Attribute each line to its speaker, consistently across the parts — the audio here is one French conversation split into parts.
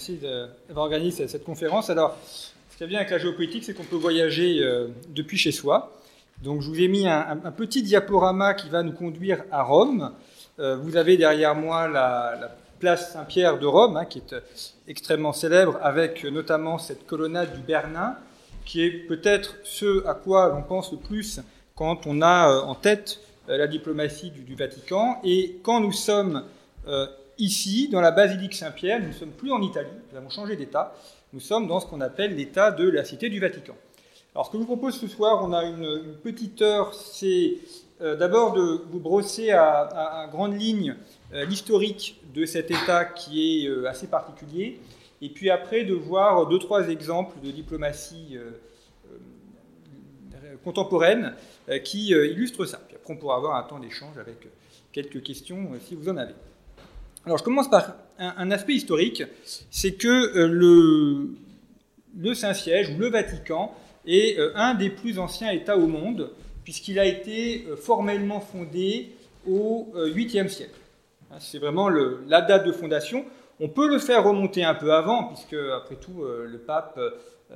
Speaker 1: merci d'avoir organisé cette, conférence. Alors, ce qui est bien avec la géopolitique, c'est qu'on peut voyager euh, depuis chez soi. Donc, je vous ai mis un, petit diaporama qui va nous conduire à Rome. Euh, vous avez derrière moi la, la place Saint-Pierre de Rome, hein, qui est euh, extrêmement célèbre, avec notamment cette colonnade du Bernin, qui est peut-être ce à quoi l'on pense le plus quand on a en tête la diplomatie du, Vatican. Et quand nous sommes ici, dans la basilique Saint-Pierre, nous ne sommes plus en Italie, nous avons changé d'État, nous sommes dans ce qu'on appelle l'État de la Cité du Vatican. Alors ce que je vous propose ce soir, on a une, petite heure, c'est euh, d'abord de vous brosser à, à, à grande ligne euh, l'historique de cet État qui est euh, assez particulier, et puis après de voir deux, trois exemples de diplomatie contemporaine qui illustrent ça. Puis après on pourra avoir un temps d'échange avec quelques questions si vous en avez. Alors je commence par un, aspect historique, c'est que euh, le, Saint-Siège ou le Vatican est euh, un des plus anciens États au monde, puisqu'il a été euh, formellement fondé au euh, 8e siècle. Hein, C'est vraiment la date de fondation. On peut le faire remonter un peu avant, puisque après tout, le pape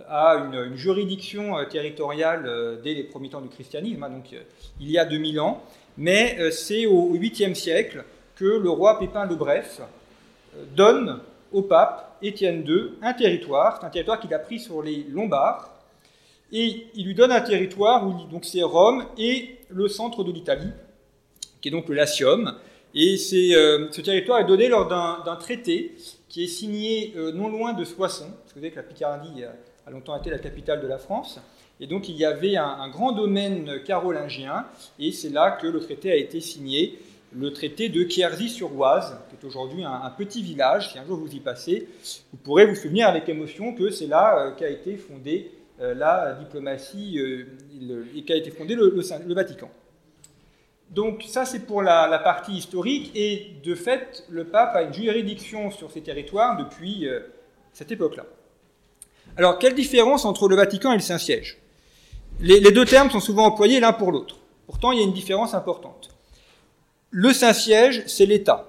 Speaker 1: a une, juridiction territoriale dès les premiers temps du christianisme, hein, donc il y a 2000 ans. Mais c'est au 8e siècle que le roi Pépin le Bref euh, donne au pape Étienne II un territoire, c'est un territoire qu'il a pris sur les Lombards, et il lui donne un territoire où donc c'est Rome et le centre de l'Italie, qui est donc le Latium. Et euh, ce territoire est donné lors d'un traité qui est signé euh, non loin de Soissons, parce que vous savez que la Picardie a, longtemps été la capitale de la France. Et donc il y avait un grand domaine carolingien, et c'est là que le traité a été signé, le traité de Quierzy-sur-Oise, qui est aujourd'hui un, petit village. Si un jour vous y passez, vous pourrez vous souvenir avec émotion que c'est là euh, qu'a été fondée euh, la diplomatie euh, et qu'a été fondé le, Vatican. Donc ça c'est pour la, partie historique et de fait le pape a une juridiction sur ces territoires depuis cette époque-là. Alors quelle différence entre le Vatican et le Saint-Siège? Les deux termes sont souvent employés l'un pour l'autre. Pourtant il y a une différence importante. Le Saint-Siège c'est l'État.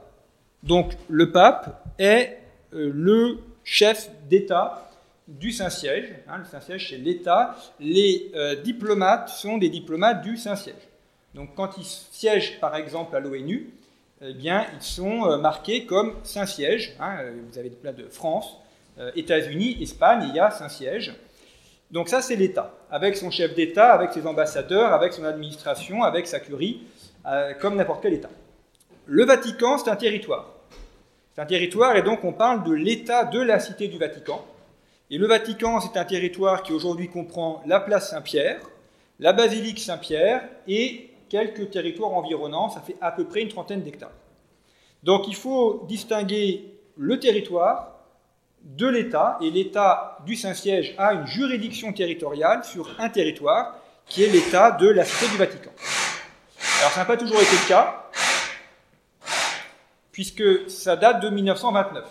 Speaker 1: Donc le pape est euh, le chef d'État du Saint-Siège. hein, le Saint-Siège c'est l'État. Les euh, diplomates sont des diplomates du Saint-Siège. Donc quand ils siègent par exemple à l'ONU, eh bien ils sont euh, marqués comme Saint-Siège. hein, vous avez des plats de France, États-Unis, Espagne, il y a Saint-Siège. Donc ça c'est l'État, avec son chef d'État, avec ses ambassadeurs, avec son administration, avec sa curie, euh, comme n'importe quel État. Le Vatican c'est un territoire. C'est un territoire et donc on parle de l'État de la cité du Vatican. Et le Vatican c'est un territoire qui aujourd'hui comprend la place Saint-Pierre, la basilique Saint-Pierre et quelques territoires environnants, ça fait à peu près une trentaine d'hectares. Donc il faut distinguer le territoire de l'État, et l'État du Saint-Siège a une juridiction territoriale sur un territoire, qui est l'État de la Cité du Vatican. Alors ça n'a pas toujours été le cas, puisque ça date de 1929.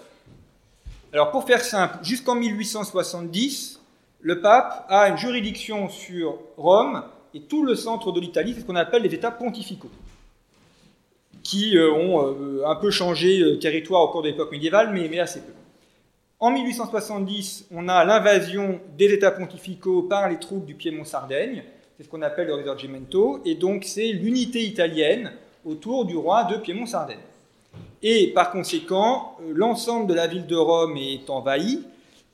Speaker 1: Alors pour faire simple, jusqu'en 1870, le pape a une juridiction sur Rome et tout le centre de l'Italie, ce qu'on appelle les États pontificaux, qui euh, ont euh, un peu changé le territoire au cours de l'époque médiévale, mais assez peu. En 1870, on a l'invasion des États pontificaux par les troupes du Piémont-Sardaigne, c'est ce qu'on appelle le Risorgimento, et donc c'est l'unité italienne autour du roi de Piémont-Sardaigne. Et par conséquent, euh, l'ensemble de la ville de Rome est envahi,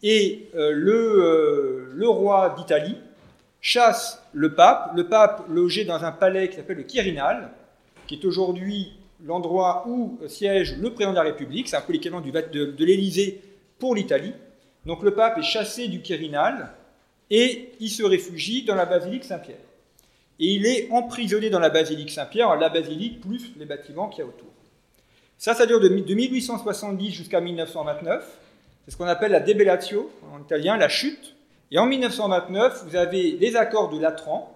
Speaker 1: et euh, le, euh, le roi d'Italie chasse le pape, le pape logé dans un palais qui s'appelle le Quirinal, qui est aujourd'hui l'endroit où siège le président de la République, c'est un peu l'équivalent de, de l'Élysée pour l'Italie. Donc le pape est chassé du Quirinal et il se réfugie dans la basilique Saint-Pierre. Et il est emprisonné dans la basilique Saint-Pierre, la basilique plus les bâtiments qu'il y a autour. Ça, ça dure de 1870 jusqu'à 1929. C'est ce qu'on appelle la debellatio, en italien, la chute. Et en 1929, vous avez les accords de Latran,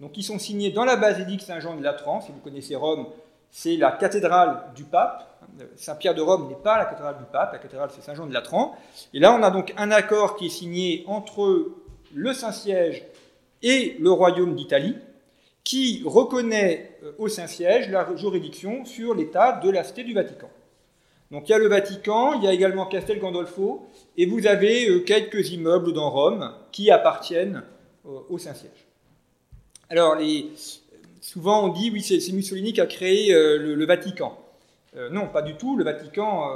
Speaker 1: donc qui sont signés dans la basilique Saint-Jean de Latran. Si vous connaissez Rome, c'est la cathédrale du pape. Saint-Pierre de Rome n'est pas la cathédrale du pape, la cathédrale c'est Saint-Jean de Latran. Et là, on a donc un accord qui est signé entre le Saint-Siège et le Royaume d'Italie, qui reconnaît euh, au Saint-Siège la juridiction sur l'état de la cité du Vatican. Donc il y a le Vatican, il y a également Castel Gandolfo, et vous avez euh, quelques immeubles dans Rome qui appartiennent euh, au Saint-Siège. Alors, souvent on dit, oui, c'est Mussolini qui a créé le, Vatican. Non, pas du tout, le Vatican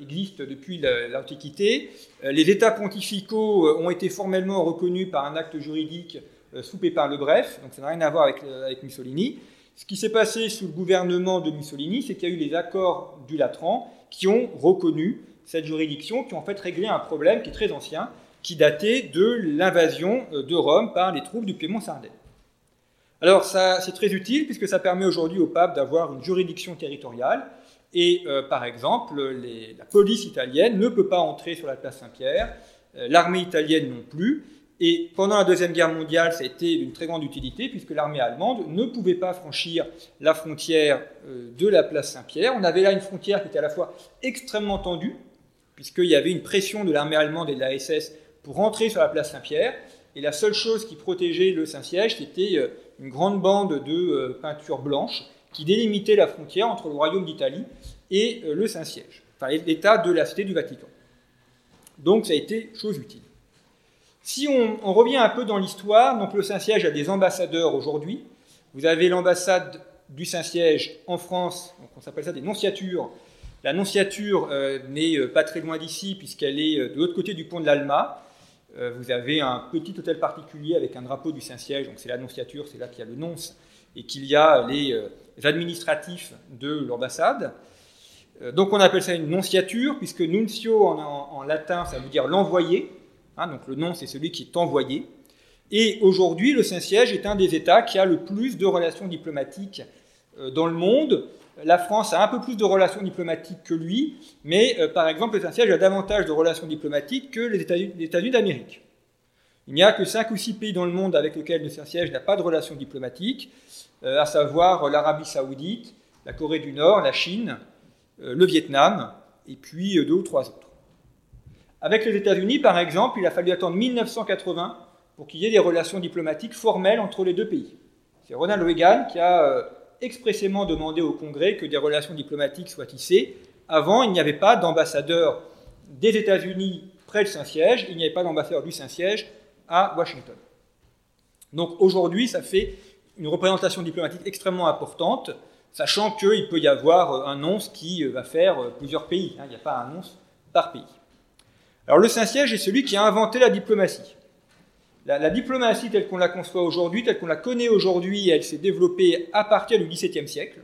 Speaker 1: existe depuis l'Antiquité. les États pontificaux ont été formellement reconnus par un acte juridique sous Pépin le Bref, donc ça n'a rien à voir avec, Mussolini. Ce qui s'est passé sous le gouvernement de Mussolini, c'est qu'il y a eu les accords du Latran qui ont reconnu cette juridiction, qui ont en fait réglé un problème qui est très ancien, qui datait de l'invasion euh, de Rome par les troupes du Piémont-Sardaigne. Alors ça, c'est très utile puisque ça permet aujourd'hui au pape d'avoir une juridiction territoriale. Et euh, par exemple, la police italienne ne peut pas entrer sur la place Saint-Pierre, euh, l'armée italienne non plus. Et pendant la Deuxième Guerre mondiale, ça a été d'une très grande utilité, puisque l'armée allemande ne pouvait pas franchir la frontière euh, de la place Saint-Pierre. On avait là une frontière qui était à la fois extrêmement tendue, puisqu'il y avait une pression de l'armée allemande et de la SS pour rentrer sur la place Saint-Pierre. Et la seule chose qui protégeait le Saint-Siège, c'était une grande bande de peinture blanche qui délimitait la frontière entre le royaume d'Italie et le Saint-Siège, enfin l'état de la cité du Vatican. Donc ça a été chose utile. Si on, revient un peu dans l'histoire, donc le Saint-Siège a des ambassadeurs aujourd'hui. Vous avez l'ambassade du Saint-Siège en France, on s'appelle ça des nonciatures. La nonciature euh, n'est euh, pas très loin d'ici puisqu'elle est euh, de l'autre côté du pont de l'Alma. vous avez un petit hôtel particulier avec un drapeau du Saint-Siège, donc c'est la nonciature, c'est là qu'il y a le nonce et qu'il y a les, administratifs de l'ambassade. donc on appelle ça une nonciature puisque nuncio en latin ça veut dire l'envoyé. Hein, donc le nom, c'est celui qui est envoyé. Et aujourd'hui, le Saint-Siège est un des États qui a le plus de relations diplomatiques euh, dans le monde. La France a un peu plus de relations diplomatiques que lui, mais euh, par exemple, le Saint-Siège a davantage de relations diplomatiques que les États-Unis d'Amérique. Il n'y a que 5 ou 6 pays dans le monde avec lesquels le Saint-Siège n'a pas de relations diplomatiques, euh, à savoir l'Arabie saoudite, la Corée du Nord, la Chine, le Vietnam, et puis deux ou trois autres. Avec les États-Unis, par exemple, il a fallu attendre 1980 pour qu'il y ait des relations diplomatiques formelles entre les deux pays. C'est Ronald Reagan qui a euh, expressément demandé au Congrès que des relations diplomatiques soient tissées. Avant, il n'y avait pas d'ambassadeur des États-Unis près du Saint-Siège, il n'y avait pas d'ambassadeur du Saint-Siège à Washington. Donc aujourd'hui, ça fait une représentation diplomatique extrêmement importante, sachant qu'il peut y avoir euh, un nonce qui euh, va faire plusieurs pays. Hein. il n'y a pas un nonce par pays. Alors le Saint-Siège est celui qui a inventé la diplomatie. La, diplomatie telle qu'on la conçoit aujourd'hui, telle qu'on la connaît aujourd'hui, elle s'est développée à partir du XVIIe siècle.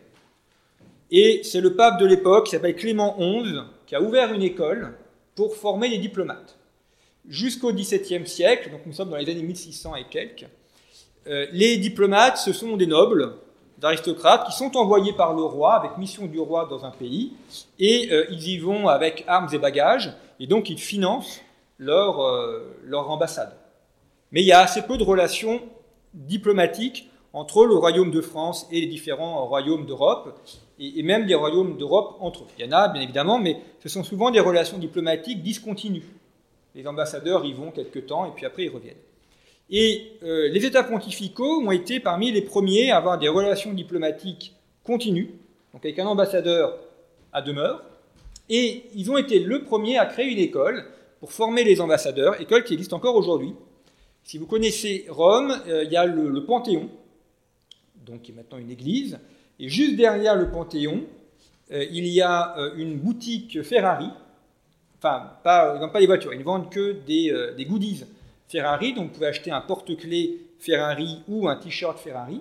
Speaker 1: Et c'est le pape de l'époque, qui s'appelle Clément XI, qui a ouvert une école pour former des diplomates. Jusqu'au XVIIe siècle, donc nous sommes dans les années 1600 et quelques, euh, les diplomates, ce sont des nobles, d'aristocrates qui sont envoyés par le roi, avec mission du roi dans un pays, et euh, ils y vont avec armes et bagages, et donc ils financent leur, euh, leur ambassade. Mais il y a assez peu de relations diplomatiques entre le royaume de France et les différents royaumes d'Europe, et, même des royaumes d'Europe entre eux. Il y en a, bien évidemment, mais ce sont souvent des relations diplomatiques discontinues. Les ambassadeurs y vont quelque temps, et puis après ils reviennent. Et euh, les États pontificaux ont été parmi les premiers à avoir des relations diplomatiques continues, donc avec un ambassadeur à demeure, et ils ont été le premier à créer une école pour former les ambassadeurs, école qui existe encore aujourd'hui. Si vous connaissez Rome, euh, il y a le, Panthéon, donc qui est maintenant une église, et juste derrière le Panthéon, euh, il y a une boutique Ferrari, enfin, pas, ils pas des voitures, ils ne vendent que des, des goodies Ferrari, donc vous pouvez acheter un porte-clés Ferrari ou un t-shirt Ferrari.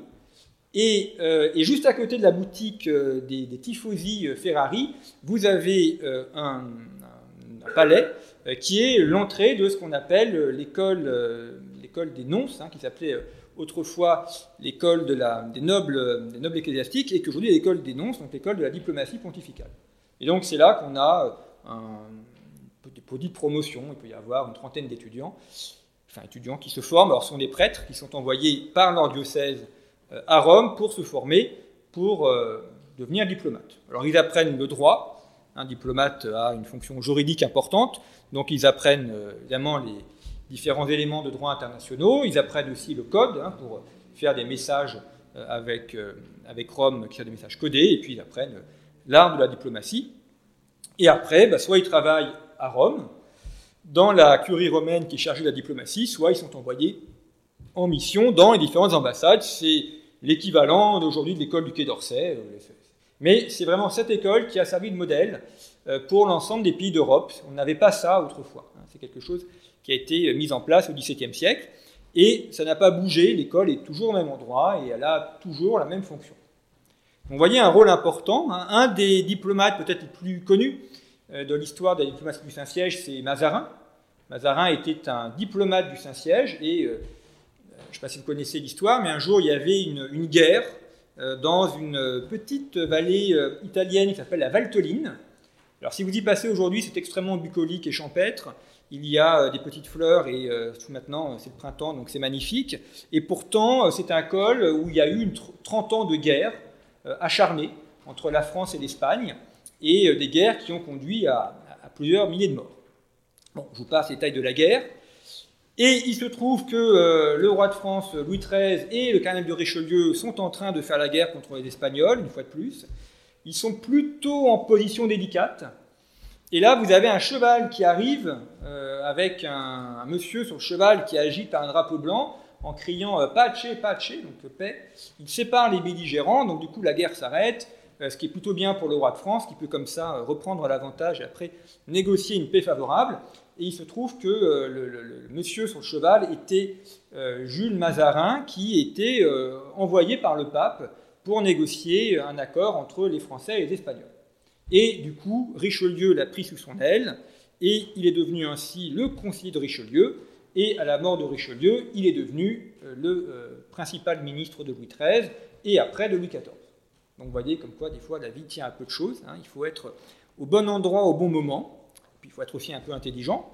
Speaker 1: Et, euh, juste à côté de la boutique euh, des, tifosi euh, Ferrari, vous avez un, palais qui est l'entrée de ce qu'on appelle l'école, l'école des nonces, hein, qui s'appelait autrefois l'école de des, nobles, des nobles ecclésiastiques, et qu'aujourd'hui l'école des nonces, donc l'école de la diplomatie pontificale. Et donc c'est là qu'on a un, des petites promotions, il peut y avoir une trentaine d'étudiants, enfin étudiants qui se forment, alors ce sont des prêtres qui sont envoyés par leur diocèse euh, à Rome pour se former, pour euh, devenir diplomate. Alors ils apprennent le droit, un diplomate a une fonction juridique importante, donc ils apprennent euh, évidemment les différents éléments de droit internationaux, ils apprennent aussi le code hein, pour faire des messages avec, avec Rome qui sont des messages codés, et puis ils apprennent l'art de la diplomatie. Et après, bah, soit ils travaillent à Rome, dans la curie romaine qui est chargée de la diplomatie, soit ils sont envoyés en mission dans les différentes ambassades. C'est l'équivalent d'aujourd'hui de l'école du Quai d'Orsay. Euh, Mais c'est vraiment cette école qui a servi de modèle euh, pour l'ensemble des pays d'Europe. On n'avait pas ça autrefois. Hein. C'est quelque chose qui a été mis en place au XVIIe siècle. Et ça n'a pas bougé, l'école est toujours au même endroit et elle a toujours la même fonction. On voyait un rôle important. Hein. Un des diplomates peut-être les plus connus euh, de l'histoire de la diplomatie du Saint-Siège, c'est Mazarin. Mazarin était un diplomate du Saint-Siège et euh, je ne sais pas si vous connaissez l'histoire, mais un jour il y avait une, guerre euh, dans une petite vallée italienne qui s'appelle la Valteline. Alors si vous y passez aujourd'hui, c'est extrêmement bucolique et champêtre. Il y a des petites fleurs et maintenant c'est le printemps, donc c'est magnifique. Et pourtant, c'est un col où il y a eu une 30 ans de guerre acharnée entre la France et l'Espagne et euh, des guerres qui ont conduit à, plusieurs milliers de morts. Bon, je vous passe les détails de la guerre. Et il se trouve que euh, le roi de France, Louis XIII, et le cardinal de Richelieu sont en train de faire la guerre contre les Espagnols, une fois de plus. Ils sont plutôt en position délicate. Et là, vous avez un cheval qui arrive, euh, avec un, monsieur sur le cheval qui agite un drapeau blanc, en criant Pace, Pace, donc paix. Il sépare les belligérants, donc du coup la guerre s'arrête. Euh, ce qui est plutôt bien pour le roi de France, qui peut comme ça euh, reprendre l'avantage après négocier une paix favorable. Et il se trouve que euh, le, monsieur sur le cheval était Jules Mazarin, qui était envoyé par le pape pour négocier un accord entre les Français et les Espagnols. Et du coup, Richelieu l'a pris sous son aile, et il est devenu ainsi le conseiller de Richelieu, et à la mort de Richelieu, il est devenu le principal ministre de Louis XIII, et après de Louis XIV. Donc vous voyez comme quoi des fois la vie tient à peu de choses. Hein. Il faut être au bon endroit au bon moment. Puis il faut être aussi un peu intelligent.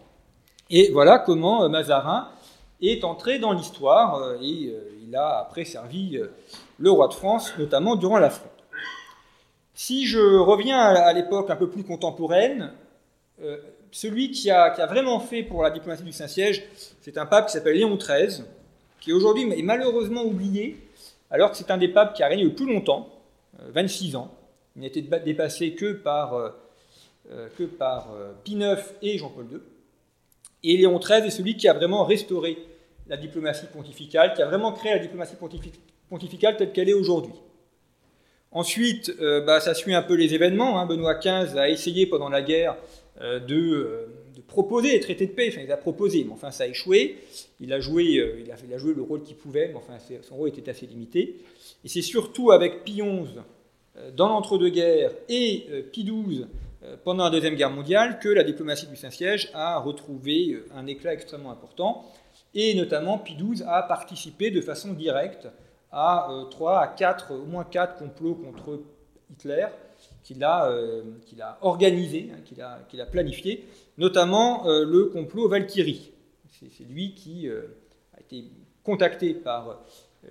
Speaker 1: Et voilà comment euh, Mazarin est entré dans l'histoire euh, et euh, il a après servi le roi de France, notamment durant la fronde. Si je reviens à l'époque un peu plus contemporaine, celui qui a, qui a, vraiment fait pour la diplomatie du Saint-Siège, c'est un pape qui s'appelle Léon XIII, qui aujourd'hui est malheureusement oublié, alors que c'est un des papes qui a régné le plus longtemps. 26 euh, ans. Il n'était dépassé que par, euh, euh, que par Pie IX et Jean-Paul II. Et Léon XIII est celui qui a vraiment restauré la diplomatie pontificale, qui a vraiment créé la diplomatie pontificale telle qu'elle est aujourd'hui. Ensuite, bah, ça suit un peu les événements. Hein. Benoît XV a essayé pendant la guerre de, proposer des traités de paix. Enfin, il a proposé, mais enfin, ça a échoué. Il a joué, a, il a joué le rôle qu'il pouvait, mais enfin, son rôle était assez limité. Et c'est surtout avec Pie XI euh, dans l'entre-deux-guerres et euh, Pie XII euh, pendant la Deuxième Guerre mondiale que la diplomatie du Saint-Siège a retrouvé un éclat extrêmement important. Et notamment, Pie XII a participé de façon directe à trois, à quatre, au moins quatre complots contre Hitler qu'il a, a organisé, hein, qu'il a, a, planifié, notamment le complot Valkyrie. C'est, lui qui a été contacté par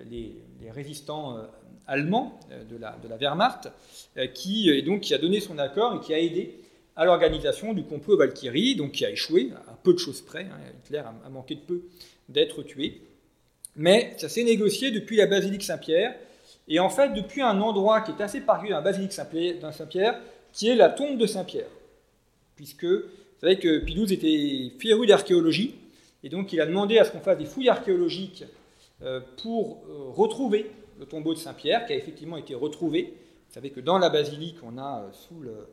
Speaker 1: les, résistants euh, allemands euh, de la, Wehrmacht, euh, qui, donc, a donné son accord et qui a aidé à l'organisation du complot Valkyrie, donc qui a échoué à peu de choses près. Hein. Hitler a, manqué de peu d'être tué. Mais ça s'est négocié depuis la basilique Saint-Pierre, et en fait depuis un endroit qui est assez particulier dans la basilique Saint-Pierre, qui est la tombe de Saint-Pierre. Puisque vous savez que Pidouze était féru d'archéologie, et donc il a demandé à ce qu'on fasse des fouilles archéologiques euh, pour euh, retrouver le tombeau de Saint-Pierre, qui a effectivement été retrouvé. Vous savez que dans la basilique, on a euh, sous le.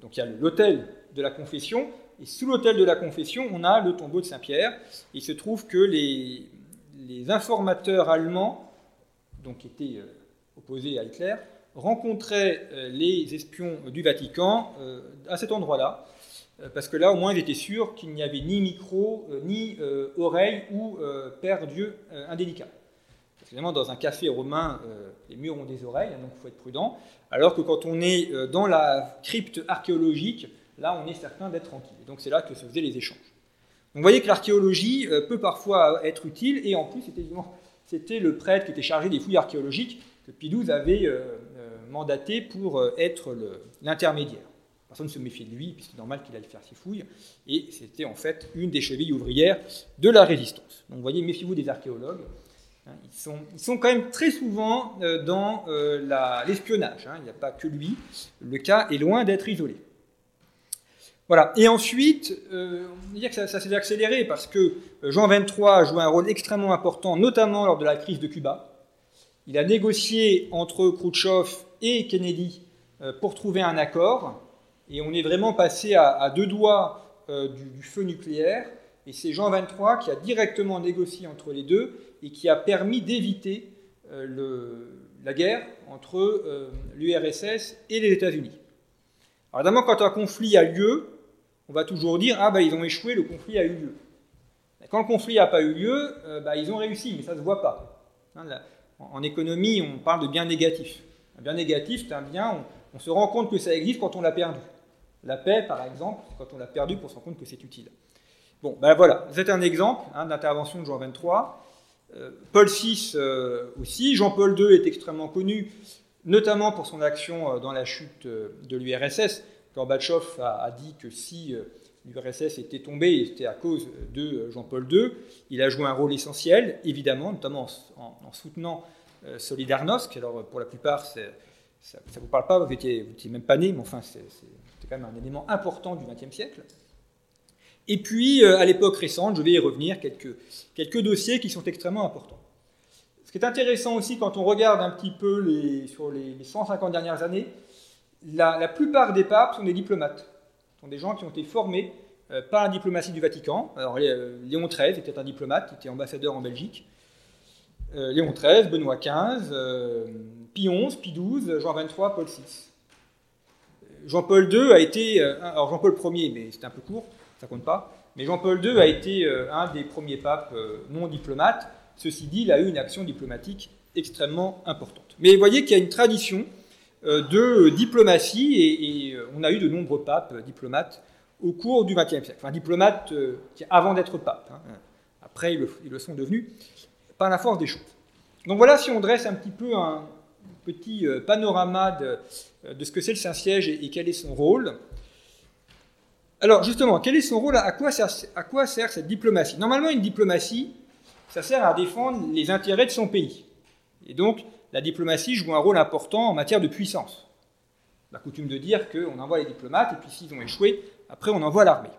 Speaker 1: Donc il y a l'autel de la confession, et sous l'autel de la confession, on a le tombeau de Saint-Pierre. Il se trouve que les informateurs allemands, donc qui étaient opposés à Hitler, rencontraient les espions du Vatican à cet endroit-là. parce que là, au moins, ils étaient sûrs qu'il n'y avait ni micro, ni oreille ou Père Dieu indélicat. Évidemment, dans un café romain, les murs ont des oreilles, hein, donc il faut être prudent. Alors que quand on est dans la crypte archéologique, là, on est certain d'être tranquille. Donc c'est là que se faisaient les échanges. Donc vous voyez que l'archéologie peut parfois être utile, et en plus, c'était le prêtre qui était chargé des fouilles archéologiques que Pie avait mandaté pour être l'intermédiaire. Personne ne se méfiait de lui, puisque c'est normal qu'il allait faire ses fouilles, et c'était en fait une des chevilles ouvrières de la résistance. Donc vous voyez, méfiez-vous des archéologues. Hein, ils, sont, quand même très souvent euh, dans euh, l'espionnage. Hein, il n'y a pas que lui. Le cas est loin d'être isolé. Voilà. Et ensuite, euh, on peut dire que ça, s'est accéléré parce que Jean XXIII a joué un rôle extrêmement important, notamment lors de la crise de Cuba. Il a négocié entre Khrouchtchev et Kennedy pour trouver un accord. Et on est vraiment passé à, deux doigts euh, du, feu nucléaire. Et c'est Jean 23 qui a directement négocié entre les deux et qui a permis d'éviter euh, la guerre entre euh, l'URSS et les États-Unis. Alors évidemment, quand un conflit a lieu, on va toujours dire ah ben ils ont échoué, le conflit a eu lieu. quand le conflit n'a pas eu lieu, bah, ils ont réussi, mais ça ne se voit pas. Hein, en, économie, on parle de bien négatif. Un bien négatif, c'est un bien, on se rend compte que ça existe quand on l'a perdu. La paix, par exemple, quand on l'a perdu pour se rendre compte que c'est utile. Bon, ben voilà, c'est un exemple hein, d'intervention de Jean 23. Euh, Paul VI euh, aussi. Jean-Paul II est extrêmement connu, notamment pour son action euh, dans la chute de l'URSS. Gorbatchev a, dit que si l'URSS était tombée, c'était à cause de Jean-Paul II. Il a joué un rôle essentiel, évidemment, notamment en, soutenant Solidarnosc. Alors, pour la plupart, ça ne vous parle pas, vous n'étiez même pas né, mais enfin, c'est quand même un élément important du XXe siècle. Et puis, euh, à l'époque récente, je vais y revenir, quelques, dossiers qui sont extrêmement importants. Ce qui est intéressant aussi, quand on regarde un petit peu sur les 150 dernières années, la, plupart des papes sont des diplomates. Sont des gens qui ont été formés euh, par la diplomatie du Vatican. Alors, euh, Léon XIII était un diplomate, il était ambassadeur en Belgique. Léon XIII, Benoît XV, Pie XI, Pie XII, Jean XXIII, Paul VI. Jean-Paul II a été, euh, alors Jean-Paul Ier, mais c'est un peu court, ça compte pas, mais Jean-Paul II a été euh, un des premiers papes euh, non diplomates. Ceci dit, il a eu une action diplomatique extrêmement importante. Mais vous voyez qu'il y a une tradition de diplomatie et, on a eu de nombreux papes diplomates au cours du XXe siècle. Enfin, diplomates avant d'être pape. Hein. Après, ils le, sont devenus par la force des choses. Donc voilà si on dresse un petit peu un, petit euh, panorama de, de ce que c'est le Saint-Siège et, quel est son rôle. Alors justement, quel est son rôle à quoi, sert, à quoi sert cette diplomatie? Normalement, une diplomatie, ça sert à défendre les intérêts de son pays. Et donc, la diplomatie joue un rôle important en matière de puissance. La coutume de dire qu'on envoie les diplomates, et puis s'ils ont échoué, après on envoie l'armée.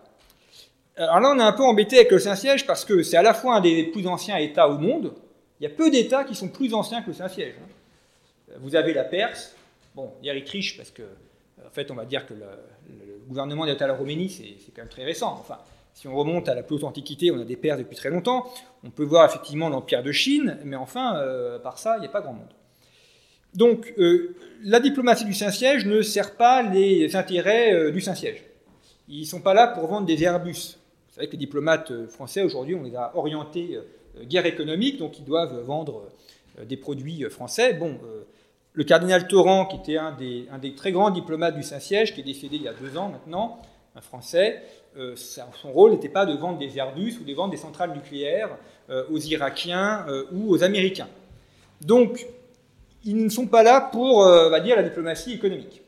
Speaker 1: Alors là, on est un peu embêté avec le Saint-Siège parce que c'est à la fois un des plus anciens États au monde. Il y a peu d'États qui sont plus anciens que le Saint-Siège. Hein. Vous avez la Perse, bon, Rich, parce que, en fait, on va dire que le, gouvernement d'État de la Roménie, c'est quand même très récent. Enfin, si on remonte à la plus haute antiquité, on a des Perses depuis très longtemps. On peut voir effectivement l'Empire de Chine, mais enfin, euh, par ça, il n'y a pas grand monde. Donc, euh, la diplomatie du Saint-Siège ne sert pas les intérêts euh, du Saint-Siège. Ils ne sont pas là pour vendre des Airbus. Vous savez que les diplomates français, aujourd'hui, on les a orientés guerre économique, donc ils doivent vendre des produits français. Bon, le cardinal Torrent, qui était un des, très grands diplomates du Saint-Siège, qui est décédé il y a deux ans maintenant, un Français, euh, son rôle n'était pas de vendre des Airbus ou de vendre des centrales nucléaires euh, aux Irakiens euh, ou aux Américains. Donc, ils ne sont pas là pour, on va dire, la diplomatie économique.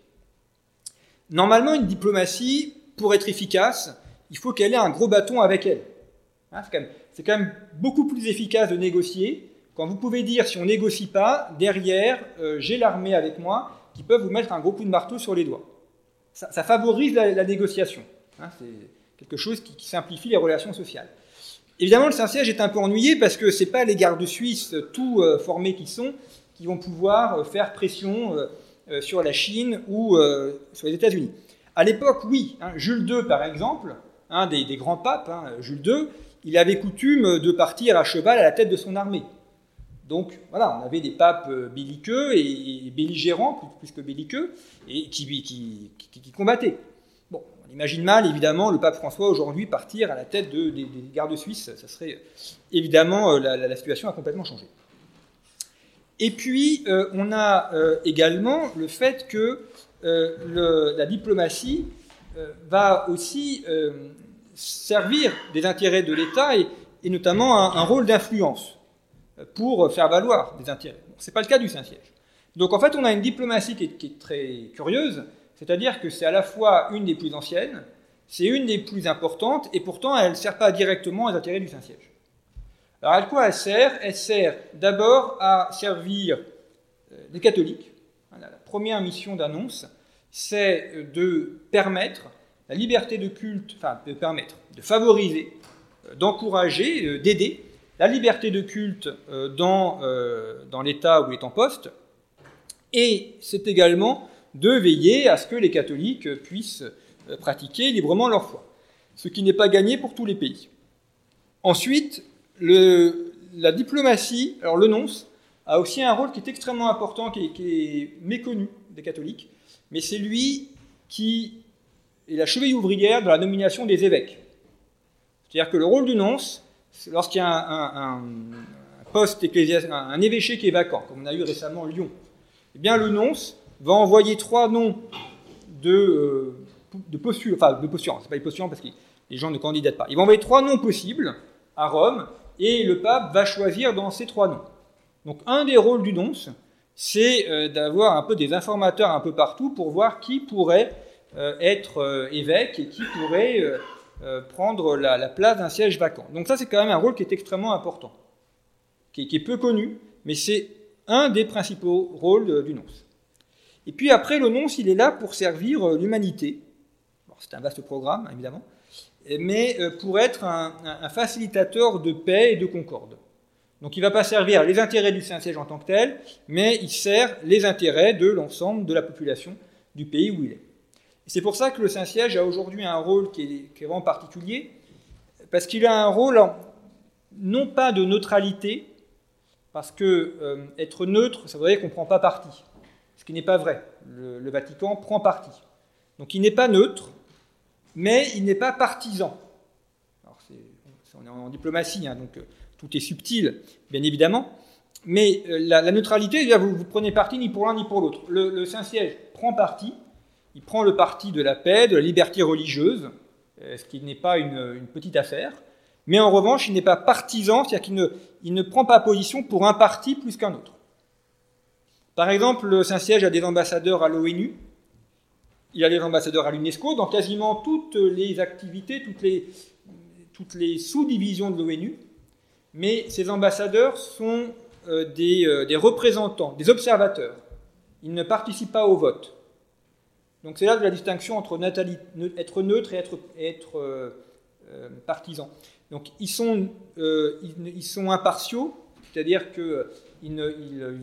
Speaker 1: Normalement, une diplomatie, pour être efficace, il faut qu'elle ait un gros bâton avec elle. Hein, c'est quand, même beaucoup plus efficace de négocier quand vous pouvez dire, si on négocie pas, derrière, euh, j'ai l'armée avec moi qui peuvent vous mettre un gros coup de marteau sur les doigts. Ça, favorise la, négociation. Hein, c'est quelque chose qui, simplifie les relations sociales. Évidemment, le Saint-Siège est un peu ennuyé parce que ce n'est pas les gardes suisses, tout euh, formés qui sont, qui vont pouvoir euh, faire pression sur la Chine ou sur les États-Unis. À l'époque, oui. Hein, Jules II, par exemple, un des, grands papes, hein, Jules II, il avait coutume de partir à cheval à la tête de son armée. Donc voilà, on avait des papes euh, belliqueux et, belligérants, plus, que belliqueux, et qui, combattaient. Bon, On imagine mal, évidemment, le pape François aujourd'hui partir à la tête de, des, des gardes suisses. Ça serait évidemment, euh, la, la, situation a complètement changé. Et puis, euh, on a euh, également le fait que euh, la diplomatie va aussi servir des intérêts de l'État et, notamment un, rôle d'influence pour faire valoir des intérêts. Ce n'est pas le cas du Saint-Siège. Donc en fait, on a une diplomatie qui est très curieuse, c'est-à-dire que c'est à la fois une des plus anciennes, c'est une des plus importantes, et pourtant elle ne sert pas directement aux intérêts du Saint-Siège. Alors à quoi elle sert? Elle sert d'abord à servir les catholiques. La première mission d'annonce, c'est de permettre la liberté de culte, enfin de permettre, de favoriser, d'encourager, d'aider la liberté de culte dans, dans l'État où il est en poste, et c'est également de veiller à ce que les catholiques puissent pratiquer librement leur foi, ce qui n'est pas gagné pour tous les pays. Ensuite, la diplomatie, alors le nonce, a aussi un rôle qui est extrêmement important, qui est, méconnu des catholiques, mais c'est lui qui est la cheville ouvrière de la nomination des évêques. C'est-à-dire que le rôle du nonce, lorsqu'il y a un, poste ecclésiastique, un évêché qui est vacant, comme on a eu récemment Lyon, eh bien le nonce va envoyer trois noms de, euh, de postulants, enfin de postulants, c'est pas des postulants parce que les gens ne candidatent pas. Il va envoyer trois noms possibles à Rome et le pape va choisir dans ces trois noms. Donc un des rôles du nonce, c'est euh, d'avoir un peu des informateurs un peu partout pour voir qui pourrait euh, être euh, évêque et qui pourrait prendre la, la place d'un siège vacant. Donc ça c'est quand même un rôle qui est extrêmement important, qui est, peu connu, mais c'est un des principaux rôles du nonce. Et puis après, le nonce, il est là pour servir l'humanité. C'est un vaste programme, évidemment, mais pour être un, facilitateur de paix et de concorde. Donc il ne va pas servir les intérêts du Saint-Siège en tant que tel, mais il sert les intérêts de l'ensemble de la population du pays où il est. C'est pour ça que le Saint-Siège a aujourd'hui un rôle qui est, qui est, vraiment particulier, parce qu'il a un rôle non pas de neutralité, parce que euh, être neutre, ça voudrait dire qu'on ne prend pas parti, ce qui n'est pas vrai. Le, le, Vatican prend parti. Donc il n'est pas neutre, mais il n'est pas partisan. Alors on est en, diplomatie, hein, donc euh, tout est subtil, bien évidemment. Mais euh, la, neutralité, vous, vous prenez parti ni pour l'un ni pour l'autre. Le, Saint-Siège prend parti, il prend le parti de la paix, de la liberté religieuse, euh, ce qui n'est pas une, petite affaire. Mais en revanche, il n'est pas partisan, c'est-à-dire qu'il il ne prend pas position pour un parti plus qu'un autre. Par exemple, le Saint-Siège a des ambassadeurs à l'ONU, il a des ambassadeurs à l'UNESCO, dans quasiment toutes les activités, toutes les, les sous-divisions de l'ONU, mais ces ambassadeurs sont euh, des, euh, des, représentants, des observateurs. Ils ne participent pas au vote. Donc c'est là de la distinction entre être neutre et être, euh, partisan. Donc ils sont, impartiaux, c'est-à-dire qu'ils ne ils,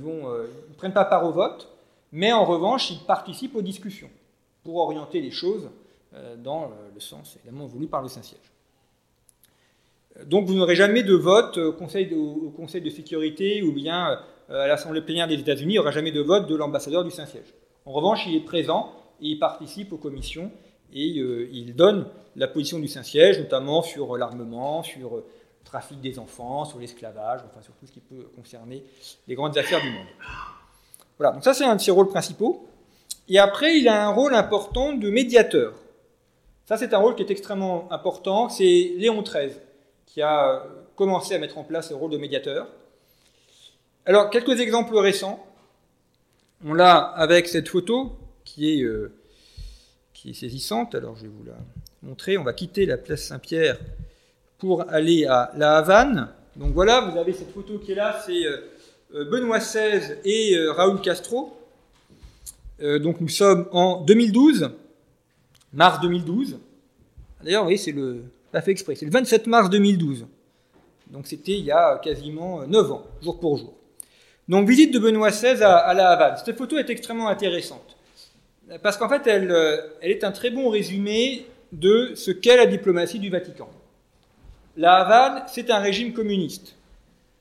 Speaker 1: ils prennent pas part au vote, mais en revanche ils participent aux discussions pour orienter les choses dans le sens évidemment voulu par le Saint-Siège. Donc vous n'aurez jamais de vote au Conseil de, au Conseil de sécurité ou bien euh, à l'Assemblée plénière des États-Unis, il n'y aura jamais de vote de l'ambassadeur du Saint-Siège. En revanche, il est présent et il participe aux commissions et euh, il donne la position du Saint-Siège, notamment sur l'armement, sur le trafic des enfants, sur l'esclavage, enfin sur tout ce qui peut concerner les grandes affaires du monde. Voilà, donc ça c'est un de ses rôles principaux. Et après, il a un rôle important de médiateur. Ça c'est un rôle qui est extrêmement important, c'est Léon XIII qui a commencé à mettre en place ce rôle de médiateur. Alors, quelques exemples récents. On l'a avec cette photo qui est, euh, qui est saisissante. Alors, je vais vous la montrer. On va quitter la place Saint-Pierre pour aller à La Havane. Donc voilà, vous avez cette photo qui est là, c'est euh, Benoît XVI et euh, Raoul Castro. Donc nous sommes en 2012, mars 2012. D'ailleurs, vous voyez, c'est le, fait exprès. C'est le 27 mars 2012. Donc c'était il y a quasiment 9 ans, jour pour jour. Donc visite de Benoît XVI à, la Havane. Cette photo est extrêmement intéressante. Parce qu'en fait, elle, elle, est un très bon résumé de ce qu'est la diplomatie du Vatican. La Havane, c'est un régime communiste.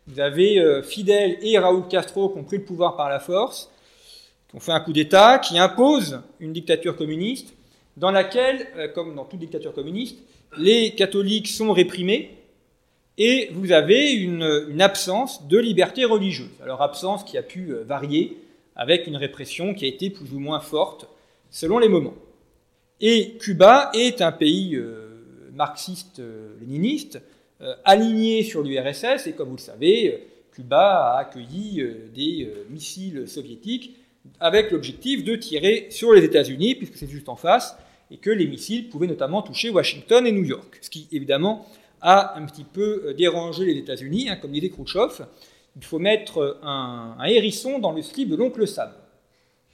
Speaker 1: Vous avez euh, Fidel et Raúl Castro qui ont pris le pouvoir par la force, qui ont fait un coup d'État, qui imposent une dictature communiste, dans laquelle, euh, comme dans toute dictature communiste, les catholiques sont réprimés et vous avez une, absence de liberté religieuse. Alors absence qui a pu euh, varier avec une répression qui a été plus ou moins forte selon les moments. Et Cuba est un pays euh, marxiste-léniniste, aligné sur l'URSS, et comme vous le savez, Cuba a accueilli des missiles soviétiques avec l'objectif de tirer sur les États-Unis, puisque c'est juste en face, et que les missiles pouvaient notamment toucher Washington et New York, ce qui évidemment a un petit peu euh, dérangé les États-Unis, hein, comme disait Khrouchtchev. Il faut mettre un, un hérisson dans le slip de l'oncle Sam.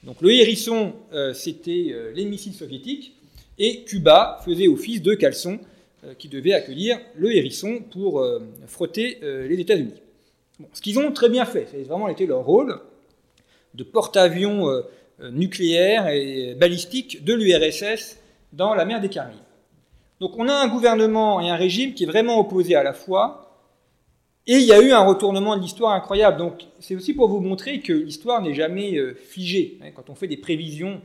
Speaker 1: Donc le hérisson, euh, c'était euh, les missiles soviétiques, et Cuba faisait office de caleçon euh, qui devait accueillir le hérisson pour euh, frotter euh, les États-Unis. Ce qu'ils ont très bien fait, c'est vraiment été leur rôle de porte-avions euh, euh, nucléaires et balistiques de l'URSS dans la mer des Caraïbes. Donc on a un gouvernement et un régime qui est vraiment opposé à la fois, et il y a eu un retournement de l'histoire incroyable. Donc c'est aussi pour vous montrer que l'histoire n'est jamais euh, figée. hein. Quand on fait des prévisions,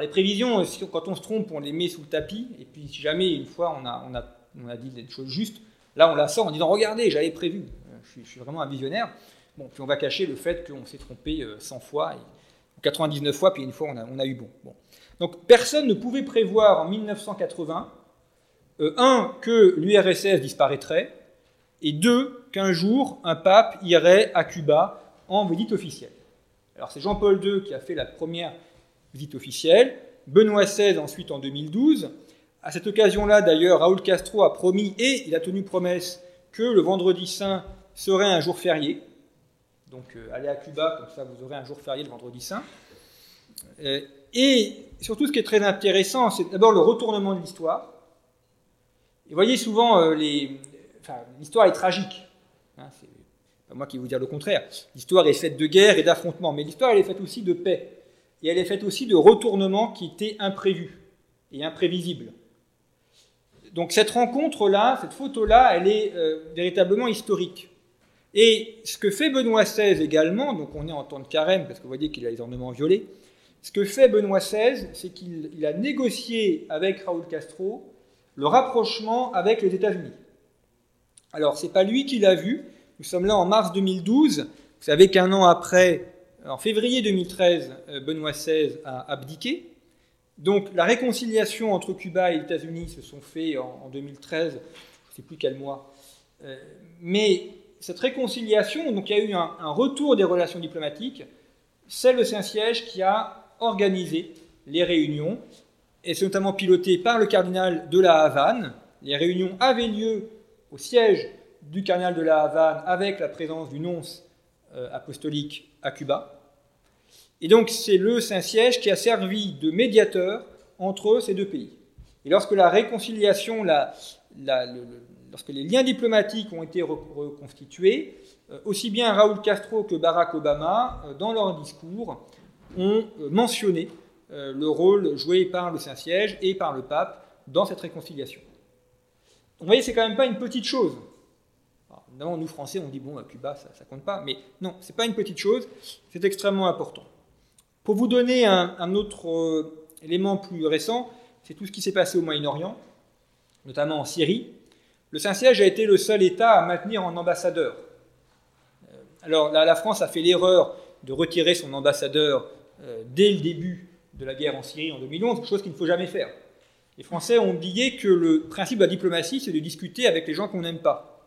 Speaker 1: les prévisions, si- quand on se trompe, on les met sous le tapis, et puis si jamais une fois on a, dit des choses justes, là on la sort en disant regardez, j'avais prévu. Je suis vraiment un visionnaire. Bon, puis on va cacher le fait qu'on s'est trompé euh, 100 fois, et, ou 99 fois, puis une fois on a, eu bon. bon. Donc personne ne pouvait prévoir en 1980, euh, un, que l'URSS disparaîtrait, et deux, qu'un jour, un pape irait à Cuba en visite officielle. Alors c'est Jean-Paul II qui a fait la première visite officielle, Benoît XVI ensuite en 2012. À cette occasion-là, d'ailleurs, Raoul Castro a promis, et il a tenu promesse, que le vendredi saint serait un jour férié. Donc euh, allez à Cuba, comme ça vous aurez un jour férié le vendredi saint. Euh, et surtout, ce qui est très intéressant, c'est d'abord le retournement de l'histoire. Et vous voyez souvent, euh, l'histoire est tragique. Hein, c'est pas moi qui vais vous dire le contraire. L'histoire est faite de guerre et d'affrontements, mais l'histoire elle est faite aussi de paix. Et elle est faite aussi de retournements qui étaient imprévus et imprévisibles. Donc cette rencontre-là, cette photo-là, elle est véritablement historique. Et ce que fait Benoît XVI également, donc on est en temps de carême, parce que vous voyez qu'il a les ornements violets, ce que fait Benoît XVI, c'est qu'il il a négocié avec Raoul Castro le rapprochement avec les États-Unis. Alors, c'est pas lui qui l'a vu. Nous sommes là en mars 2012. Vous savez qu'un an après, en février 2013, euh, Benoît XVI a abdiqué. Donc, la réconciliation entre Cuba et les États-Unis se sont fait en, en 2013, je ne sais plus quel mois. Euh, mais cette réconciliation, donc il y a eu un, retour des relations diplomatiques. C'est le Saint-Siège qui a organisé les réunions, et c'est notamment piloté par le cardinal de la Havane. Les réunions avaient lieu au siège du cardinal de la Havane avec la présence du nonce euh, apostolique à Cuba. Et donc c'est le Saint-Siège qui a servi de médiateur entre ces deux pays. Et lorsque la réconciliation, lorsque les liens diplomatiques ont été reconstitués, euh, aussi bien Raoul Castro que Barack Obama, euh, dans leur discours, ont mentionné le rôle joué par le Saint-Siège et par le pape dans cette réconciliation. Vous voyez, c'est quand même pas une petite chose. Nous Français, on dit bon, à Cuba, ça, ça compte pas, mais non, c'est pas une petite chose, c'est extrêmement important. Pour vous donner un, autre euh, élément plus récent, c'est tout ce qui s'est passé au Moyen-Orient, notamment en Syrie. Le Saint-Siège a été le seul État à maintenir un ambassadeur. Euh, alors la, France a fait l'erreur de retirer son ambassadeur euh, dès le début de la guerre en Syrie en 2011, chose qu'il ne faut jamais faire. Les Français ont oublié que le principe de la diplomatie, c'est de discuter avec les gens qu'on n'aime pas.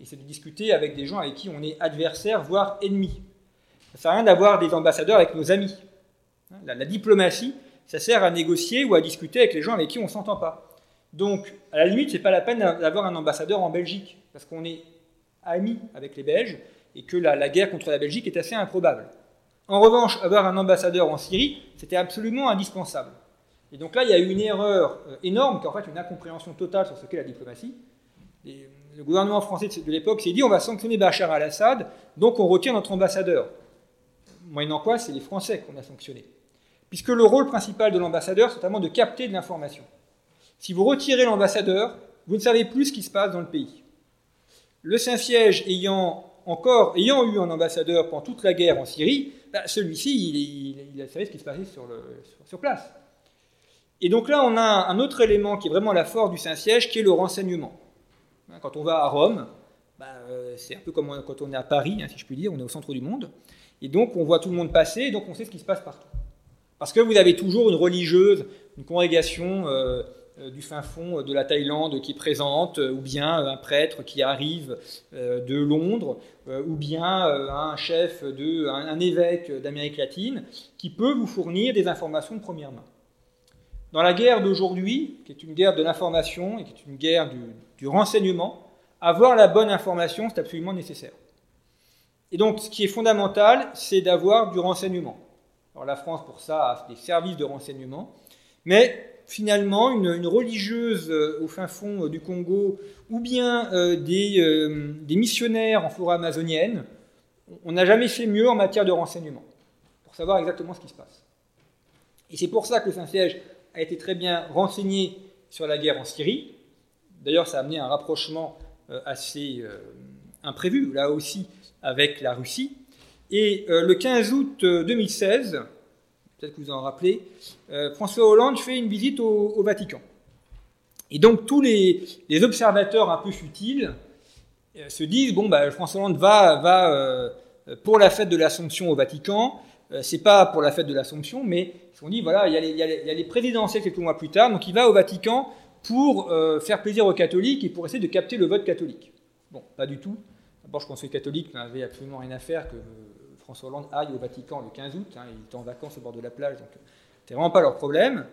Speaker 1: Et c'est de discuter avec des gens avec qui on est adversaire, voire ennemi. Ça ne sert à rien d'avoir des ambassadeurs avec nos amis. La, diplomatie, ça sert à négocier ou à discuter avec les gens avec qui on ne s'entend pas. Donc, à la limite, ce n'est pas la peine d'avoir un ambassadeur en Belgique, parce qu'on est amis avec les Belges, et que la, guerre contre la Belgique est assez improbable. En revanche, avoir un ambassadeur en Syrie, c'était absolument indispensable. Et donc là, il y a eu une erreur euh, énorme, qui est en fait une incompréhension totale sur ce qu'est la diplomatie. Et le gouvernement français de l'époque s'est dit on va sanctionner Bachar al-Assad, donc on retient notre ambassadeur. Moyennant quoi, c'est les Français qu'on a sanctionnés. Puisque le rôle principal de l'ambassadeur, c'est notamment de capter de l'information. Si vous retirez l'ambassadeur, vous ne savez plus ce qui se passe dans le pays. Le Saint-Siège ayant encore ayant eu un ambassadeur pendant toute la guerre en Syrie, bah, celui-ci, il, savait ce qui se passait sur, place. Et donc là, on a un autre élément qui est vraiment la force du Saint-Siège, qui est le renseignement. Hein, quand on va à Rome, bah, euh, c'est un peu comme quand on est à Paris, hein, si je puis dire, on est au centre du monde. Et donc on voit tout le monde passer, et donc on sait ce qui se passe partout. Parce que vous avez toujours une religieuse, une congrégation euh, du fin fond de la Thaïlande qui présente, ou bien un prêtre qui arrive de Londres, ou bien un chef, de, un évêque d'Amérique latine, qui peut vous fournir des informations de première main. Dans la guerre d'aujourd'hui, qui est une guerre de l'information et qui est une guerre du, renseignement, avoir la bonne information, c'est absolument nécessaire. Et donc, ce qui est fondamental, c'est d'avoir du renseignement. Alors, la France, pour ça, a des services de renseignement, mais finalement, une, religieuse euh, au fin fond euh, du Congo, ou bien euh, des, missionnaires en forêt amazonienne, on n'a jamais fait mieux en matière de renseignement, pour savoir exactement ce qui se passe. Et c'est pour ça que le Saint-Siège a été très bien renseigné sur la guerre en Syrie. D'ailleurs, ça a amené un rapprochement assez imprévu, là aussi, avec la Russie. Et le 15 août 2016, peut-être que vous en rappelez, François Hollande fait une visite au, Vatican. Et donc tous les, observateurs un peu futiles se disent bon, bah, François Hollande va, va pour la fête de l'Assomption au Vatican. c'est pas pour la fête de l'Assomption, mais on dit, voilà, il y, a les, présidentielles quelques mois plus tard, donc il va au Vatican pour euh, faire plaisir aux catholiques et pour essayer de capter le vote catholique. Bon, pas du tout. D'abord, je pense que les catholiques n'avaient absolument rien à faire que François Hollande aille au Vatican le 15 août. Hein, il était en vacances au bord de la plage, donc c'était vraiment pas leur problème.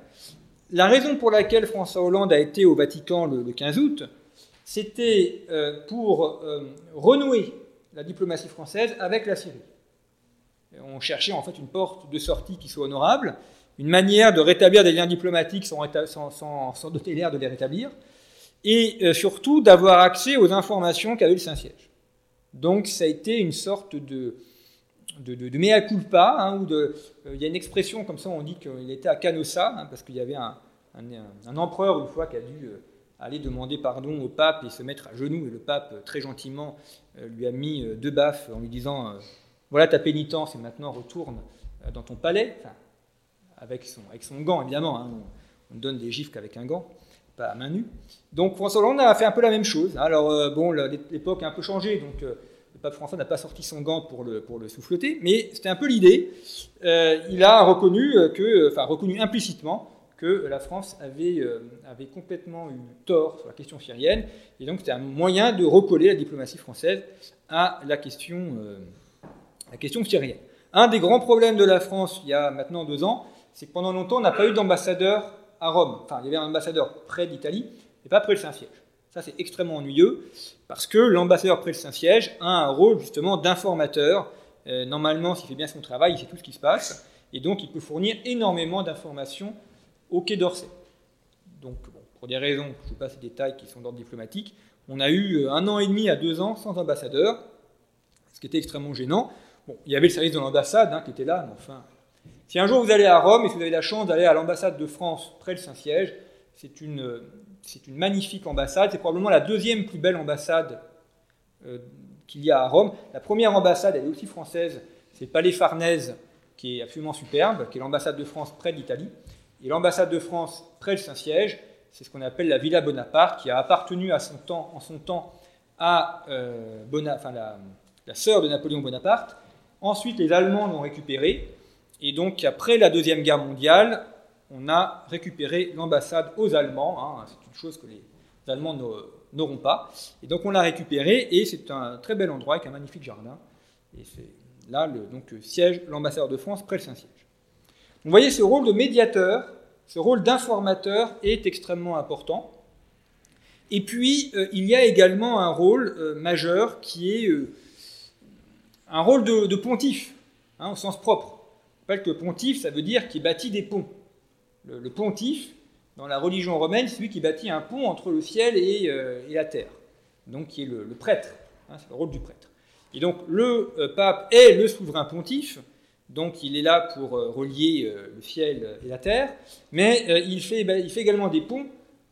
Speaker 1: La raison pour laquelle François Hollande a été au Vatican le, 15 août, c'était euh, pour euh, renouer la diplomatie française avec la Syrie. On cherchait en fait une porte de sortie qui soit honorable une manière de rétablir des liens diplomatiques sans, sans, doter l'air de les rétablir, et euh, surtout d'avoir accès aux informations qu'avait le Saint-Siège. Donc ça a été une sorte de, de, mea culpa, hein, où de, euh, il y a une expression comme ça, on dit qu'il était à Canossa, hein, parce qu'il y avait un, empereur une fois qui a dû euh, aller demander pardon au pape et se mettre à genoux, et le pape très gentiment lui a mis deux baffes en lui disant voilà ta pénitence et maintenant retourne dans ton palais avec son, avec son gant, évidemment. Hein. On, donne des gifs qu'avec un gant, pas à main nue. Donc François Hollande a fait un peu la même chose. Alors, euh, bon, l'époque a un peu changé, donc euh, pape François n'a pas sorti son gant pour le, pour le souffleter, mais c'était un peu l'idée. Euh, il a reconnu, que, enfin, reconnu implicitement que la France avait, avait complètement eu tort sur la question syrienne, et donc c'était un moyen de recoller la diplomatie française à la question, la question syrienne. Un des grands problèmes de la France il y a maintenant deux ans, c'est que pendant longtemps, on n'a pas eu d'ambassadeur à Rome. Enfin, il y avait un ambassadeur près d'Italie, mais pas près le Saint-Siège. Ça, c'est extrêmement ennuyeux, parce que l'ambassadeur près le Saint-Siège a un rôle justement d'informateur. Euh, normalement, s'il fait bien son travail, il sait tout ce qui se passe, et donc il peut fournir énormément d'informations au Quai d'Orsay. Donc, pour des raisons, je ne sais pas ces détails qui sont d'ordre diplomatique, on a eu euh, un an et demi à deux ans sans ambassadeur, ce qui était extrêmement gênant. Bon, il y avait le service de l'ambassade hein, qui était là, mais enfin, si un jour vous allez à Rome et si vous avez la chance d'aller à l'ambassade de France près le Saint-Siège, c'est une, c'est une magnifique ambassade. C'est probablement la deuxième plus belle ambassade euh, qu'il y a à Rome. La première ambassade, elle est aussi française, c'est Palais Farnèse, qui est absolument superbe, qui est l'ambassade de France près de l'Italie. Et l'ambassade de France près le Saint-Siège, c'est ce qu'on appelle la Villa Bonaparte, qui a appartenu à son temps, en son temps à euh, enfin, la, la sœur de Napoléon Bonaparte. Ensuite, les Allemands l'ont récupérée. Et donc, après la Deuxième Guerre mondiale, on a récupéré l'ambassade aux Allemands. Hein. Chose que les Allemands n'auront pas. Et donc, on l'a récupéré et c'est un très bel endroit avec un magnifique jardin. Et c'est là donc, siège l'ambassadeur de France près le Saint-Siège. Vous voyez, ce rôle de médiateur, ce rôle d'informateur est extrêmement important. Et puis, euh, il y a également un rôle euh, majeur qui est euh, un rôle de, pontife, hein, au sens propre. Je rappelle que pontife, ça veut dire qui bâtit des ponts. Le, pontife, dans la religion romaine, celui qui bâtit un pont entre le ciel et, euh, la terre, donc qui est le, prêtre. Hein, c'est le rôle du prêtre. Et donc le euh, pape est le souverain pontife, donc il est là pour euh, relier le ciel et la terre, mais il fait, il, fait, également des ponts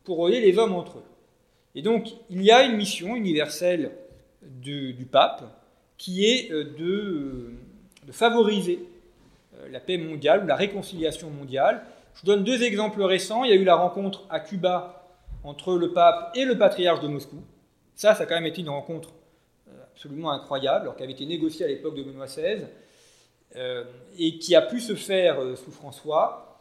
Speaker 1: pour relier les hommes entre eux. Et donc il y a une mission universelle du, pape qui est de, de favoriser la paix mondiale ou la réconciliation mondiale Je vous donne deux exemples récents. Il y a eu la rencontre à Cuba entre le pape et le patriarche de Moscou. Ça, ça a quand même été une rencontre euh, absolument incroyable, alors qu'elle avait été négociée à l'époque de Benoît XVI, euh, et qui a pu se faire euh, sous François.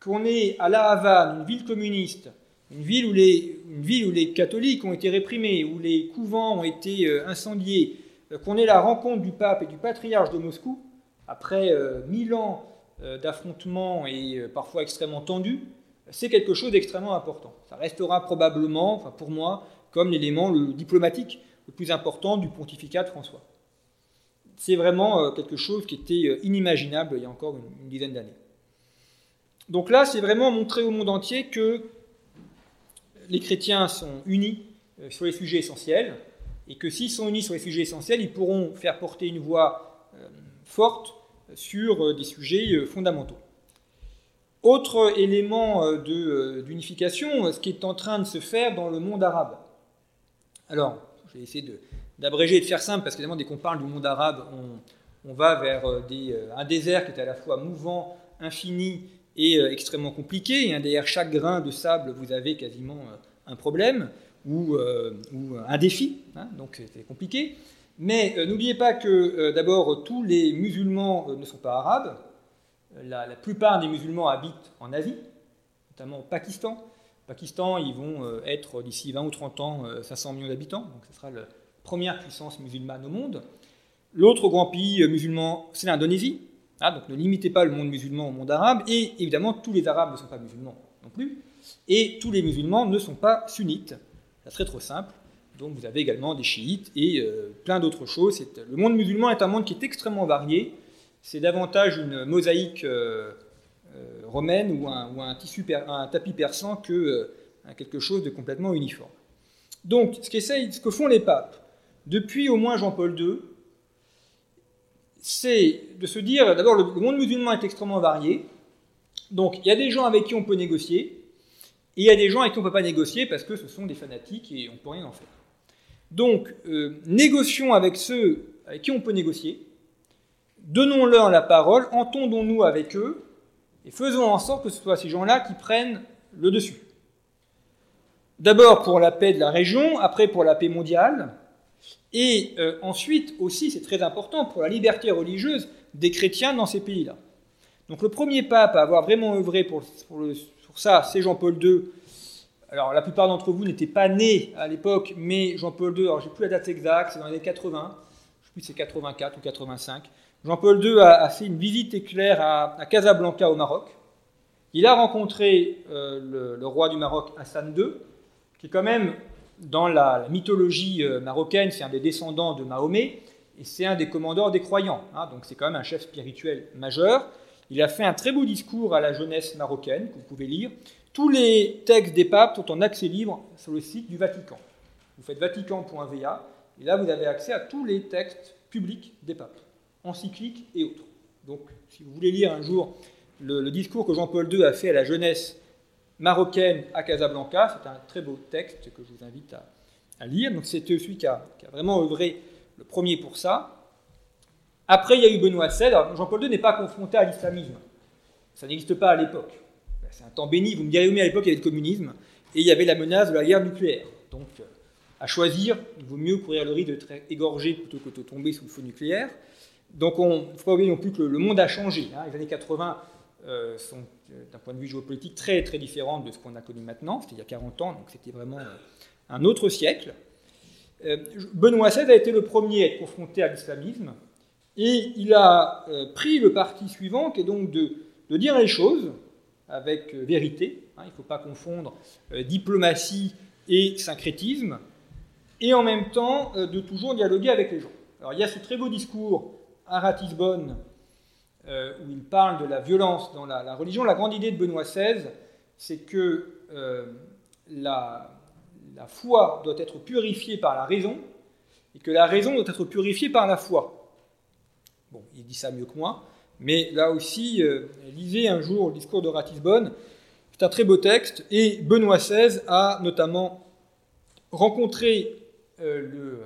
Speaker 1: Qu'on est à La Havane, une ville communiste, une ville où les catholiques ont été réprimés, où les couvents ont été incendiés, qu'on ait la rencontre du pape et du patriarche de Moscou, après mille ans d'affrontements et parfois extrêmement tendus, c'est quelque chose d'extrêmement important. Ça restera probablement, enfin pour moi, comme l'élément diplomatique le plus important du pontificat de François. C'est vraiment euh, quelque chose qui était euh, inimaginable il y a encore une, dizaine d'années. Donc là, c'est vraiment montrer au monde entier que les chrétiens sont unis euh, sur les sujets essentiels, et que s'ils sont unis sur les sujets essentiels, ils pourront faire porter une voix forte sur des sujets fondamentaux. Autre élément d'unification, ce qui est en train de se faire dans le monde arabe. Alors, je vais essayer d'abréger et de faire simple, parce qu'évidemment, dès qu'on parle du monde arabe, on, va vers euh, euh, un désert qui est à la fois mouvant, infini et euh, extrêmement compliqué. Et derrière chaque grain de sable, vous avez quasiment un problème ou, un défi, hein, donc c'est compliqué. Mais n'oubliez pas que d'abord, tous les musulmans ne sont pas arabes. La, plupart des musulmans habitent en Asie, notamment au Pakistan. Pakistan, ils vont euh, être d'ici 20 ou 30 ans 500 euh, millions d'habitants, donc ce sera la première puissance musulmane au monde. L'autre grand pays euh, musulman, c'est l'Indonésie. Ah, donc ne limitez pas le monde musulman au monde arabe. Et évidemment, tous les Arabes ne sont pas musulmans non plus. Et tous les musulmans ne sont pas sunnites. Ça serait trop simple. Donc vous avez également des chiites et plein d'autres choses. Le monde musulman est un monde qui est extrêmement varié. C'est davantage une mosaïque euh, romaine ou un, tissu un tapis persan que euh, quelque chose de complètement uniforme. Donc, ce que font les papes, depuis au moins Jean-Paul II, c'est de se dire, d'abord, le, monde musulman est extrêmement varié, donc il y a des gens avec qui on peut négocier, et il y a des gens avec qui on ne peut pas négocier parce que ce sont des fanatiques et on ne peut rien en faire. Donc, euh, négocions avec ceux avec qui on peut négocier, donnons-leur la parole, entendons-nous avec eux, et faisons en sorte que ce soit ces gens-là qui prennent le dessus. D'abord pour la paix de la région, après pour la paix mondiale, et euh, ensuite aussi, c'est très important, pour la liberté religieuse des chrétiens dans ces pays-là. Donc le premier pape à avoir vraiment œuvré pour, ça, c'est Jean-Paul II. Alors la plupart d'entre vous n'étaient pas nés à l'époque, mais Jean-Paul II, alors j'ai plus la date exacte, c'est dans les années 80, je sais plus si c'est 84 ou 85. Jean-Paul II a, fait une visite éclair à, Casablanca au Maroc. Il a rencontré euh, le, roi du Maroc, Hassan II, qui est quand même dans la, mythologie euh, marocaine, c'est un des descendants de Mahomet, et c'est un des commandeurs des croyants. Hein. donc c'est quand même un chef spirituel majeur. Il a fait un très beau discours à la jeunesse marocaine, que vous pouvez lire. Tous les textes des papes sont en accès libre sur le site du Vatican. Vous faites vatican.va, et là vous avez accès à tous les textes publics des papes encycliques et autres. Donc, si vous voulez lire un jour le, discours que Jean-Paul II a fait à la jeunesse marocaine à Casablanca, c'est un très beau texte que je vous invite à, lire. Donc, c'est celui qui a, vraiment œuvré le premier pour ça. Après, il y a eu Benoît XVI. Jean-Paul II n'est pas confronté à l'islamisme. Ça n'existe pas à l'époque. C'est un temps béni. Vous me direz, mais à l'époque, il y avait le communisme et il y avait la menace de la guerre nucléaire. Donc, euh, à choisir, il vaut mieux courir le risque d'être égorgé plutôt que de tomber sous le feu nucléaire. Donc on ne faut pas oublier non plus que le, monde a changé. Hein. Les années 80 euh, sont, euh, d'un point de vue géopolitique, très très différentes de ce qu'on a connu maintenant. C'était il y a 40 ans, donc c'était vraiment un autre siècle. Benoît XVI a été le premier à être confronté à l'islamisme, et il a pris le parti suivant, qui est donc de, dire les choses avec vérité. Hein. il ne faut pas confondre diplomatie et syncrétisme, et en même temps de toujours dialoguer avec les gens. Alors il y a ce très beau discours à Ratisbonne, euh, où il parle de la violence dans la, religion. La grande idée de Benoît XVI, c'est que euh, la, foi doit être purifiée par la raison et que la raison doit être purifiée par la foi. Bon, il dit ça mieux que moi, mais là aussi, euh, lisez un jour le discours de Ratisbonne. C'est un très beau texte, et Benoît XVI a notamment rencontré le,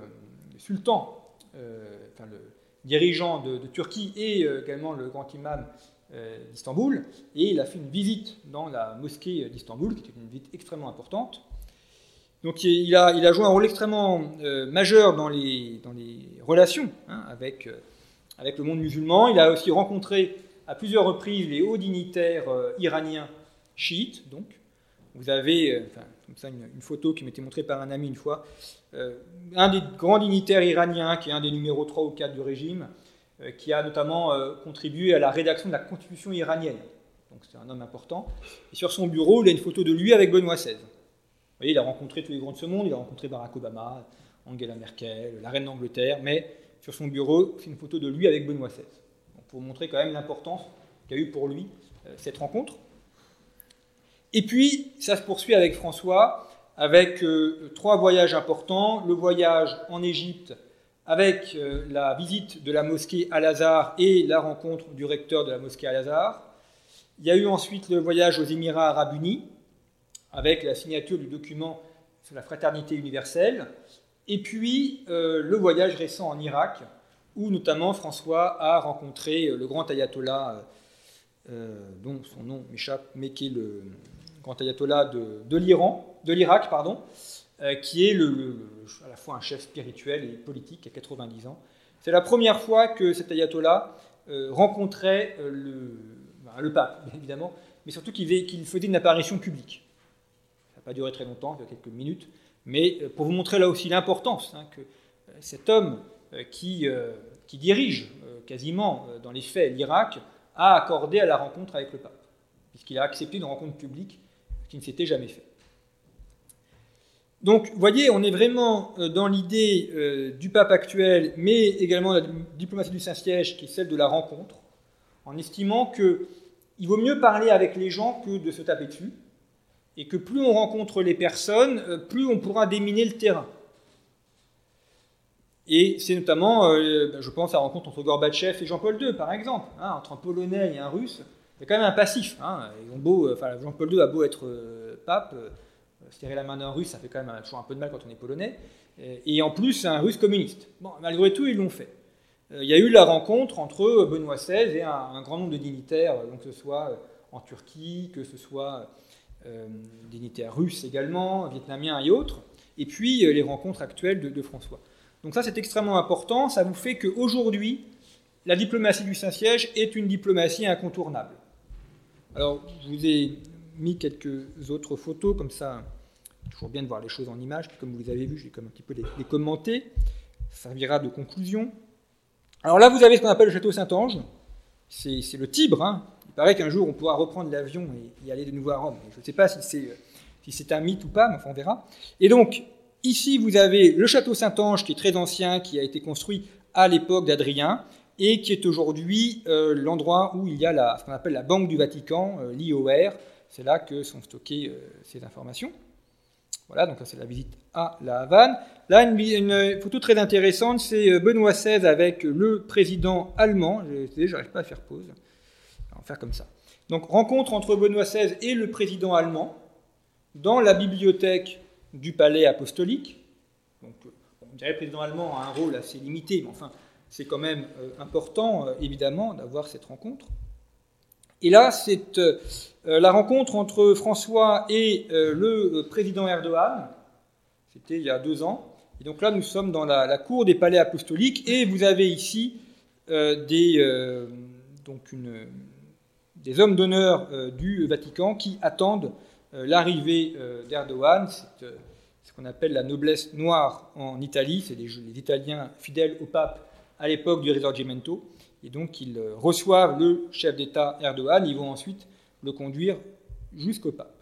Speaker 1: sultan, enfin le, dirigeant de, Turquie et euh, également le grand imam d'Istanbul, et il a fait une visite dans la mosquée d'Istanbul, qui était une visite extrêmement importante. Donc il a, joué un rôle extrêmement majeur dans les, dans les relations hein, avec, avec le monde musulman. Il a aussi rencontré à plusieurs reprises les hauts dignitaires iraniens chiites, donc. Vous avez, enfin, comme ça, une, photo qui m'était montrée par un ami une fois, un des grands dignitaires iraniens, qui est un des numéros 3 ou 4 du régime, euh, qui a notamment euh, contribué à la rédaction de la constitution iranienne. Donc c'est un homme important. Et sur son bureau, il a une photo de lui avec Benoît XVI. Vous voyez, il a rencontré tous les grands de ce monde, il a rencontré Barack Obama, Angela Merkel, la reine d'Angleterre, mais sur son bureau, c'est une photo de lui avec Benoît XVI. pour montrer quand même l'importance qu'a eu pour lui euh, cette rencontre. Et puis, ça se poursuit avec François, avec trois voyages importants. Le voyage en Égypte avec euh, la visite de la mosquée Al-Azhar et la rencontre du recteur de la mosquée Al-Azhar. Il y a eu ensuite le voyage aux Émirats arabes unis, avec la signature du document sur la fraternité universelle, et puis euh, le voyage récent en Irak, où notamment François a rencontré euh, le grand ayatollah, dont son nom m'échappe, mais qui est le grand ayatollah de, l'Iran, de l'Irak, pardon, euh, qui est à la fois un chef spirituel et politique à 90 ans. C'est la première fois que cet ayatollah euh, rencontrait euh, le, ben, le, pape, bien évidemment, mais surtout qu'il faisait une apparition publique. Ça n'a pas duré très longtemps, quelques minutes, mais pour vous montrer là aussi l'importance hein, que cet homme qui, qui dirige quasiment dans les faits l'Irak a accordé à la rencontre avec le pape, puisqu'il a accepté une rencontre publique, qui ne s'était jamais fait. Donc, vous voyez, on est vraiment euh, dans l'idée euh, du pape actuel, mais également de la diplomatie du Saint-Siège, qui est celle de la rencontre, en estimant qu'il vaut mieux parler avec les gens que de se taper dessus, et que plus on rencontre les personnes, euh, plus on pourra déminer le terrain. Et c'est notamment, ben, je pense, à la rencontre entre Gorbatchev et Jean-Paul II, par exemple. Hein, entre un Polonais et un Russe, a quand même un passif. Hein. Jean-Paul II a beau être pape serrer la main d'un russe, ça fait quand même toujours un peu de mal quand on est polonais. Et en plus, un russe communiste. Bon, malgré tout, ils l'ont fait. Euh, il y a eu la rencontre entre Benoît XVI et un, grand nombre de dignitaires, que ce soit euh, en Turquie, que ce soit euh, dignitaires russes également, vietnamiens et autres, et puis les rencontres actuelles de, François. Donc ça, c'est extrêmement important. Ça vous fait qu'aujourd'hui, la diplomatie du Saint-Siège est une diplomatie incontournable. Alors, je vous ai mis quelques autres photos, comme ça, toujours bien de voir les choses en images, comme vous les avez vues, je vais comme un petit peu les, commenter, ça servira de conclusion. Alors là, vous avez ce qu'on appelle le château Saint-Ange, c'est le Tibre, hein. Il paraît qu'un jour on pourra reprendre l'avion et y aller de nouveau à Rome, je ne sais pas si c'est un mythe ou pas, mais enfin on verra. Et donc, ici vous avez le château Saint-Ange qui est très ancien, qui a été construit à l'époque d'Adrien, et qui est aujourd'hui euh, l'endroit où il y a ce qu'on appelle la Banque du Vatican, euh, l'IOR, c'est là que sont stockées euh, ces informations. Voilà, donc c'est la visite à la Havane. Là, une, photo très intéressante, c'est euh, Benoît XVI avec le président allemand. Je n'arrive pas à faire pause. Faire comme ça. Donc rencontre entre Benoît XVI et le président allemand dans la bibliothèque du palais apostolique. Donc, on dirait que le président allemand a un rôle assez limité, mais enfin, c'est quand même important, évidemment, d'avoir cette rencontre. Et là, c'est euh, la rencontre entre François et euh, le président Erdogan. C'était il y a deux ans. Et donc là, nous sommes dans la, cour des palais apostoliques et vous avez ici euh, des, donc une, des hommes d'honneur du Vatican qui attendent l'arrivée d'Erdogan. C'est ce qu'on appelle la noblesse noire en Italie. C'est les, les Italiens fidèles au pape à l'époque du Risorgimento. Et donc ils reçoivent le chef d'État Erdogan, ils vont ensuite le conduire jusqu'au pape.